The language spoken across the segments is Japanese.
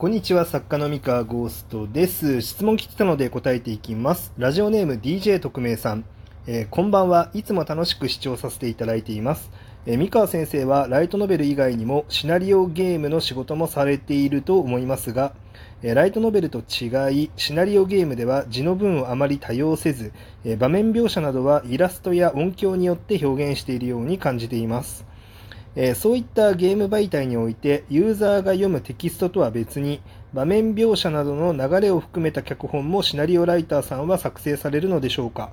こんにちは、作家の三河ゴーストです。質問来てたので答えていきます。ラジオネーム DJ 特命さん。えーこんばんはいつも楽しく視聴させていただいています。えー三河先生はライトノベル以外にもシナリオゲームの仕事もされていると思いますが、えーライトノベルと違い、シナリオゲームでは字の文をあまり多用せず、え場面描写などはイラストや音響によって表現しているように感じています。えーそういったゲーム媒体においてユーザーが読むテキストとは別に場面描写などの流れを含めた脚本もシナリオライターさんは作成されるのでしょうか、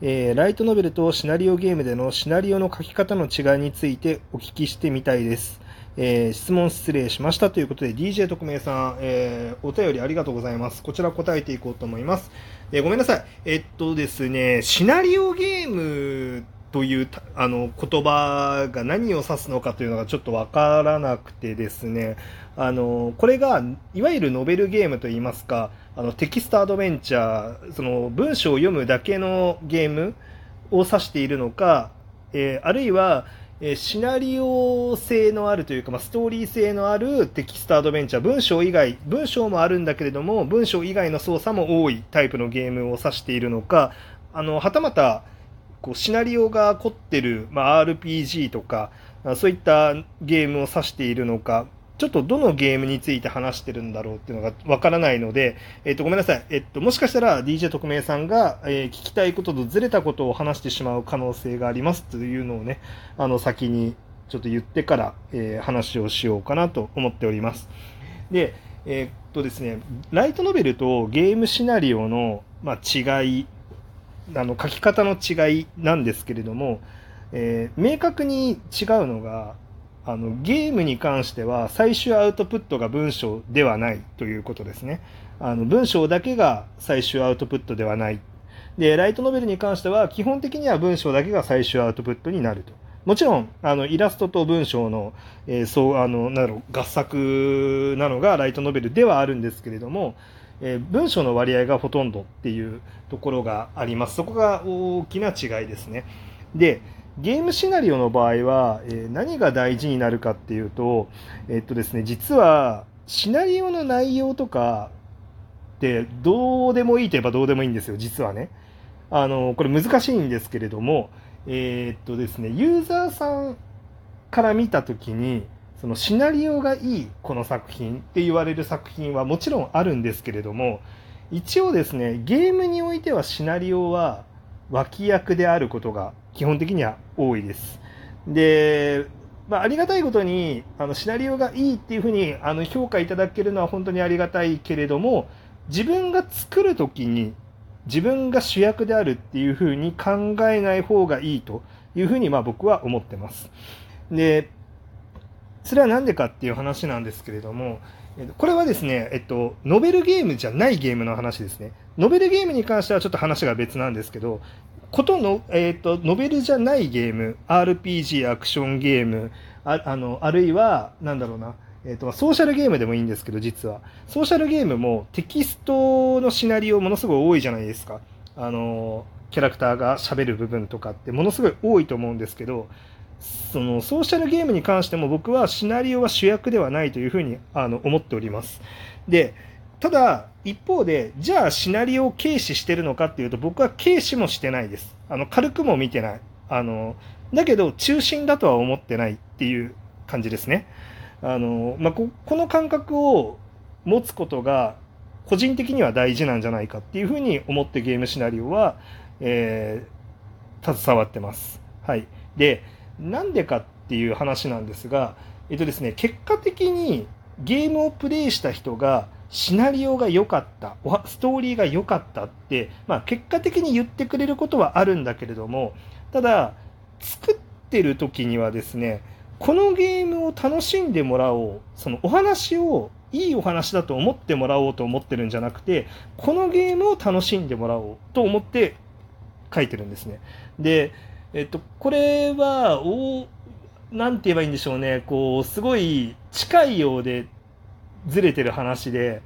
えーライトノベルとシナリオゲームでのシナリオの書き方の違いについてお聞きしてみたいです、えー質問失礼しましたということで DJ 特命さん、えーお便りありがとうございます。こちら答えていこうと思います、えごめんなさい。えっとですねシナリオゲームというあの言葉が何を指すのかというのがちょっとわからなくてですね。あのこれがいわゆるノベルゲームといいますかあのテキストアドベンチャーその文章を読むだけのゲームを指しているのか、えーあるいは、えシナリオ性のあるというか、まあ、ストーリー性のあるテキストアドベンチャー文章以外文章もあるんだけれども文章以外の操作も多いタイプのゲームを指しているのかあのはたまたこうシナリオが凝ってる、まあ、RPG とかそういったゲームを指しているのかちょっとどのゲームについて話してるんだろうっていうのがわからないので、えっと、ごめんなさい。えっと、もしかしたら DJ 特命さんが、えー聞きたいこととずれたことを話してしまう可能性がありますというのをね、あの、先にちょっと言ってから、えー話をしようかなと思っております。で、えーっとですね、ライトノベルとゲームシナリオの、まあ、違い、あの、書き方の違いなんですけれども、えー明確に違うのが、あの、ゲームに関しては最終アウトプットが文章ではないということですね。あの、文章だけが最終アウトプットではない。で、ライトノベルに関しては基本的には文章だけが最終アウトプットになると。もちろん、あの、イラストと文章の、えーそう、あの、なんだろう、合作なのがライトノベルではあるんですけれども、えー文章の割合がほとんどっていうところがあります。そこが大きな違いですね。で、ゲームシナリオの場合は、えー何が大事になるかっていうと、えっとですね、実は、シナリオの内容とかって、どうでもいいといえばどうでもいいんですよ、実はね。あの、これ難しいんですけれども、えーっとですね、ユーザーさんから見たときに、そのシナリオがいいこの作品って言われる作品はもちろんあるんですけれども、一応ですね、ゲームにおいてはシナリオは脇役であることが基本的には多いです。で、まあ、ありがたいことにあのシナリオがいいっていうふうにあの評価いただけるのは本当にありがたいけれども自分が作るときに自分が主役であるっていうふうに考えない方がいいというふうにまあ僕は思ってます。でそれは何でかっていう話なんですけれども、これはですね、えっと、ノベルゲームじゃないゲームの話ですね。ノベルゲームに関してはちょっと話が別なんですけど、ことの、えっと、ノベルじゃないゲーム、RPG、アクションゲーム、ああのあるいは、なんだろうな、えっと、ソーシャルゲームでもいいんですけど、実は。ソーシャルゲームもテキストのシナリオものすごい多いじゃないですか。あの、キャラクターが喋る部分とかってものすごい多いと思うんですけど、そのソーシャルゲームに関しても僕はシナリオは主役ではないというふうにあの思っております。で、ただ一方で、じゃあシナリオを軽視してるのかっていうと僕は軽視もしてないです。あの軽くも見てない。あの、だけど中心だとは思ってないっていう感じですね。あの、まあ、ここの感覚を持つことが個人的には大事なんじゃないかっていうふうに思ってゲームシナリオは、えー携わってます。はい。で、なんでかっていう話なんですが、えっとですね、結果的にゲームをプレイした人がシナリオが良かった、ストーリーが良かったって、まあ結果的に言ってくれることはあるんだけれども、ただ、作ってる時にはですね、このゲームを楽しんでもらおう、そのお話をいいお話だと思ってもらおうと思ってるんじゃなくて、このゲームを楽しんでもらおうと思って書いてるんですね。で、えっと、これは、おなんて言えばいいんでしょうね、こう、すごい近いようでずれてる話で、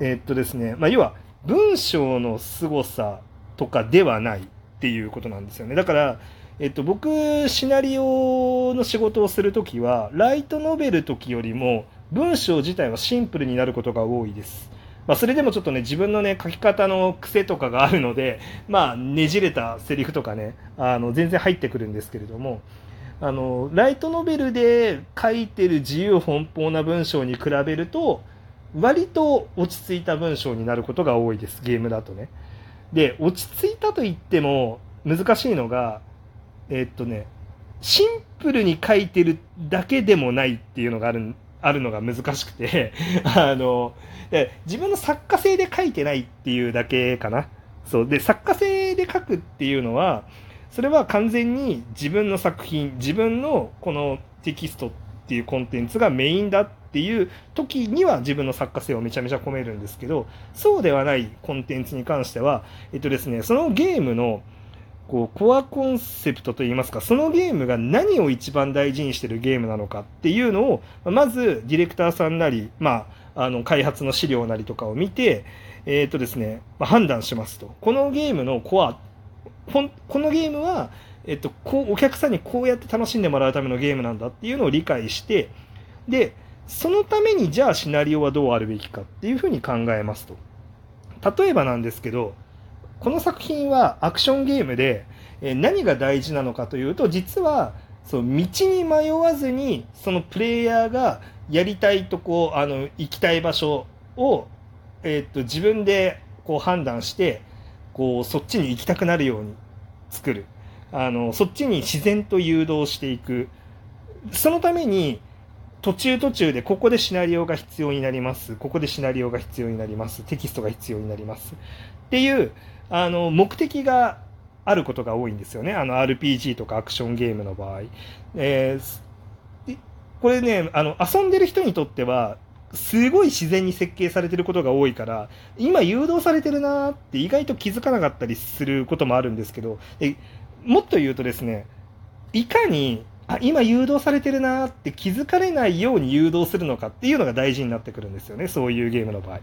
えっとですね、まあ、要は、文章の凄さとかではないっていうことなんですよね。だから、えっと、僕、シナリオの仕事をするときは、ライトノベル時よりも、文章自体はシンプルになることが多いです。まあ、それでもちょっとね、自分のね、書き方の癖とかがあるので、まあ、ねじれたセリフとかね、あの、全然入ってくるんですけれども、あの、ライトノベルで書いてる自由奔放な文章に比べると、割と落ち着いた文章になることが多いです、ゲームだとね。で、落ち着いたと言っても難しいのが、えー、っとね、シンプルに書いてるだけでもないっていうのがあるあるのが難しくて あので、自分の作家性で書いてないっていうだけかな。そう。で、作家性で書くっていうのは、それは完全に自分の作品、自分のこのテキストっていうコンテンツがメインだっていう時には自分の作家性をめちゃめちゃ込めるんですけど、そうではないコンテンツに関しては、えっとですね、そのゲームのこう、コアコンセプトといいますか、そのゲームが何を一番大事にしてるゲームなのかっていうのを、まずディレクターさんなり、まあ、あの、開発の資料なりとかを見て、え、ー、とですね、まあ、判断しますと。このゲームのコア、このゲームは、えっと、こう、お客さんにこうやって楽しんでもらうためのゲームなんだっていうのを理解して、で、そのためにじゃあシナリオはどうあるべきかっていうふうに考えますと。例えばなんですけど、この作品はアクションゲームで、え何が大事なのかというと実はその道に迷わずにそのプレイヤーがやりたいとこあの行きたい場所を、えー、っと自分でこう判断してこうそっちに行きたくなるように作る。あのそっちに自然と誘導していく。そのために途中途中でここでシナリオが必要になります。ここでシナリオが必要になります。テキストが必要になります。っていうあの目的があることが多いんですよね。あの RPG とかアクションゲームの場合。えー、これね、あの、遊んでる人にとっては、すごい自然に設計されてることが多いから、今誘導されてるなーって意外と気づかなかったりすることもあるんですけど、もっと言うとですね、いかに、あ、今誘導されてるなーって気づかれないように誘導するのかっていうのが大事になってくるんですよね、そういうゲームの場合。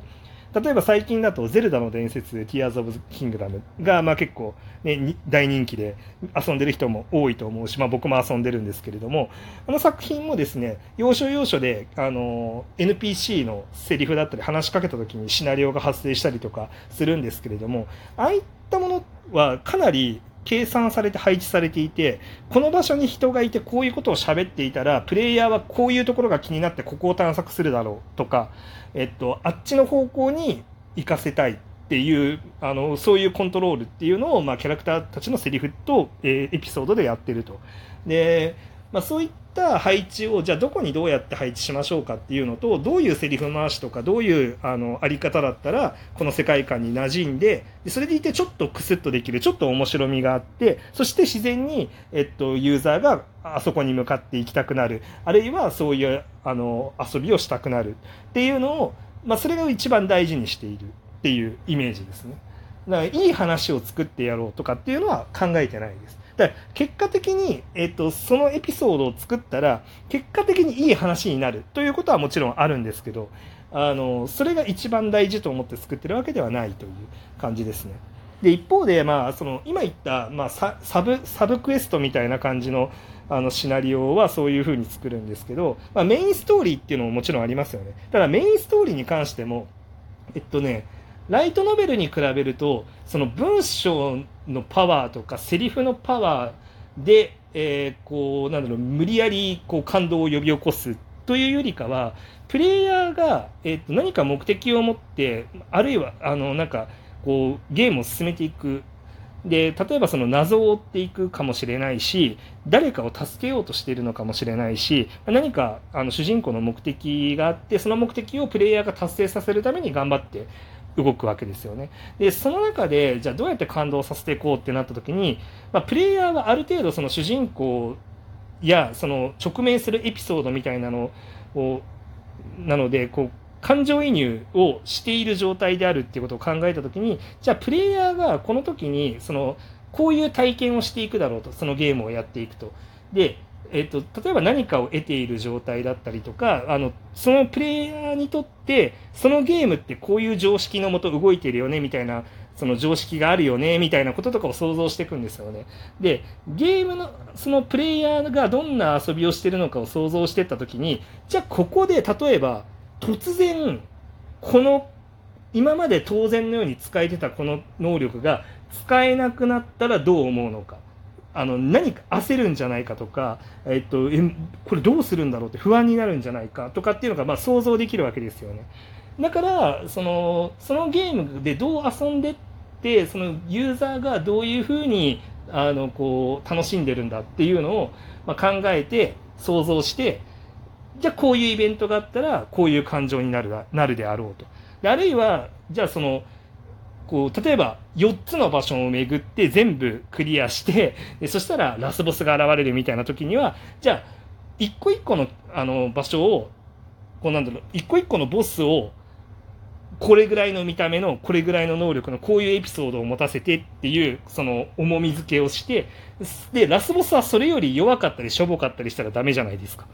例えば最近だと、ゼルダの伝説、ティアーズ・オブ・キングダムが、まあ結構、ね、大人気で遊んでる人も多いと思うし、まあ僕も遊んでるんですけれども、あの作品もですね、要所要所で、あの、NPC のセリフだったり話しかけた時にシナリオが発生したりとかするんですけれども、ああいったものはかなり計算されて配置されていて、この場所に人がいてこういうことを喋っていたら、プレイヤーはこういうところが気になってここを探索するだろうとか、えっと、あっちの方向に行かせたいっていう、あの、そういうコントロールっていうのを、まあ、キャラクターたちのセリフと、えー、エピソードでやってると。で、まあ、そういった配置を、じゃあどこにどうやって配置しましょうかっていうのと、どういうセリフ回しとか、どういうあのあり方だったら、この世界観に馴染んで、それでいてちょっとクスッとできる、ちょっと面白みがあって、そして自然に、えっと、ユーザーがあそこに向かっていきたくなる、あるいはそういうあの遊びをしたくなるっていうのを、まあ、それが一番大事にしているっていうイメージですね。だからいい話を作ってやろうとかっていうのは考えてないです。だから結果的に、えっと、そのエピソードを作ったら、結果的にいい話になるということはもちろんあるんですけど、あの、それが一番大事と思って作ってるわけではないという感じですね。で、一方で、まあ、その、今言った、まあ、サブ、サブクエストみたいな感じの、あの、シナリオはそういう風に作るんですけど、まあ、メインストーリーっていうのももちろんありますよね。ただ、メインストーリーに関しても、えっとね、ライトノベルに比べると、その文章のパワーとか、セリフのパワーで、えー、こう、なんだろう、無理やり、こう、感動を呼び起こすというよりかは、プレイヤーが、えー、と何か目的を持って、あるいは、あの、なんか、こう、ゲームを進めていく。で、例えばその謎を追っていくかもしれないし、誰かを助けようとしているのかもしれないし、何かあの主人公の目的があって、その目的をプレイヤーが達成させるために頑張って動くわけですよね。で、その中で、じゃあどうやって感動させていこうってなった時に、まあ、プレイヤーはある程度その主人公や、その直面するエピソードみたいなのを、なので、こう、感情移入をしている状態であるっていうことを考えたときに、じゃあプレイヤーがこの時に、その、こういう体験をしていくだろうと、そのゲームをやっていくと。で、えっと、例えば何かを得ている状態だったりとか、あの、そのプレイヤーにとって、そのゲームってこういう常識のもと動いてるよね、みたいな、その常識があるよねみたいなこととかを想像していくんですよね。でゲームのそのプレイヤーがどんな遊びをしてるのかを想像していった時にじゃあここで例えば突然この今まで当然のように使えてたこの能力が使えなくなったらどう思うのか。あの何か焦るんじゃないかとか、えっと、これどうするんだろうって不安になるんじゃないかとかっていうのがまあ想像できるわけですよね。だからそのそのゲームでどう遊んでってそのユーザーがどういうふうにあのこう楽しんでるんだっていうのを、まあ、考えて想像してじゃあこういうイベントがあったらこういう感情になるなるであろうと。であるいはじゃあそのこう例えば4つの場所を巡って全部クリアしてそしたらラスボスが現れるみたいな時にはじゃあ一個一個のあの場所をこうなんだろう一個一個のボスをこれぐらいの見た目のこれぐらいの能力のこういうエピソードを持たせてっていうその重み付けをしてでラスボスはそれより弱かったりしょぼかったりしたらダメじゃないですか。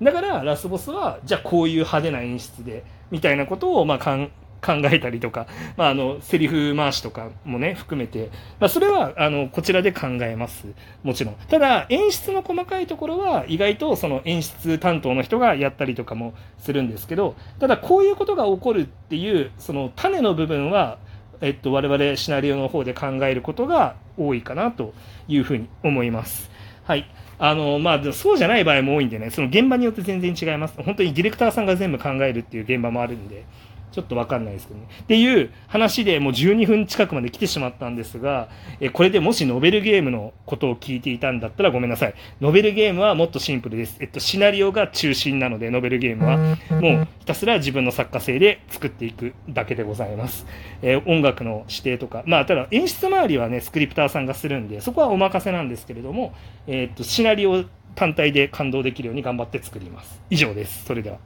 だからラスボスはじゃあこういう派手な演出でみたいなことをまあ考えたりとか、まあ、あのセリフ回しとかもね含めて、まあ、それはあのこちらで考えますもちろんただ演出の細かいところは意外とその演出担当の人がやったりとかもするんですけどただこういうことが起こるっていうその種の部分はえっと、我々シナリオの方で考えることが多いかなというふうに思います。はい。あの、まあ、そうじゃない場合も多いんでね、その現場によって全然違います。本当にディレクターさんが全部考えるっていう現場もあるんで、ちょっとわかんないですけどね。っていう話でもう12分近くまで来てしまったんですが、えこれでもしノベルゲームのことを聞いていたんだったらごめんなさい。ノベルゲームはもっとシンプルです。えっと、シナリオが中心なので、ノベルゲームは。もうひたすら自分の作家性で作っていくだけでございます。えー、音楽の指定とか。まあ、ただ演出周りはね、スクリプターさんがするんで、そこはお任せなんですけれども、えー、っと、シナリオ単体で感動できるように頑張って作ります。以上です。それでは。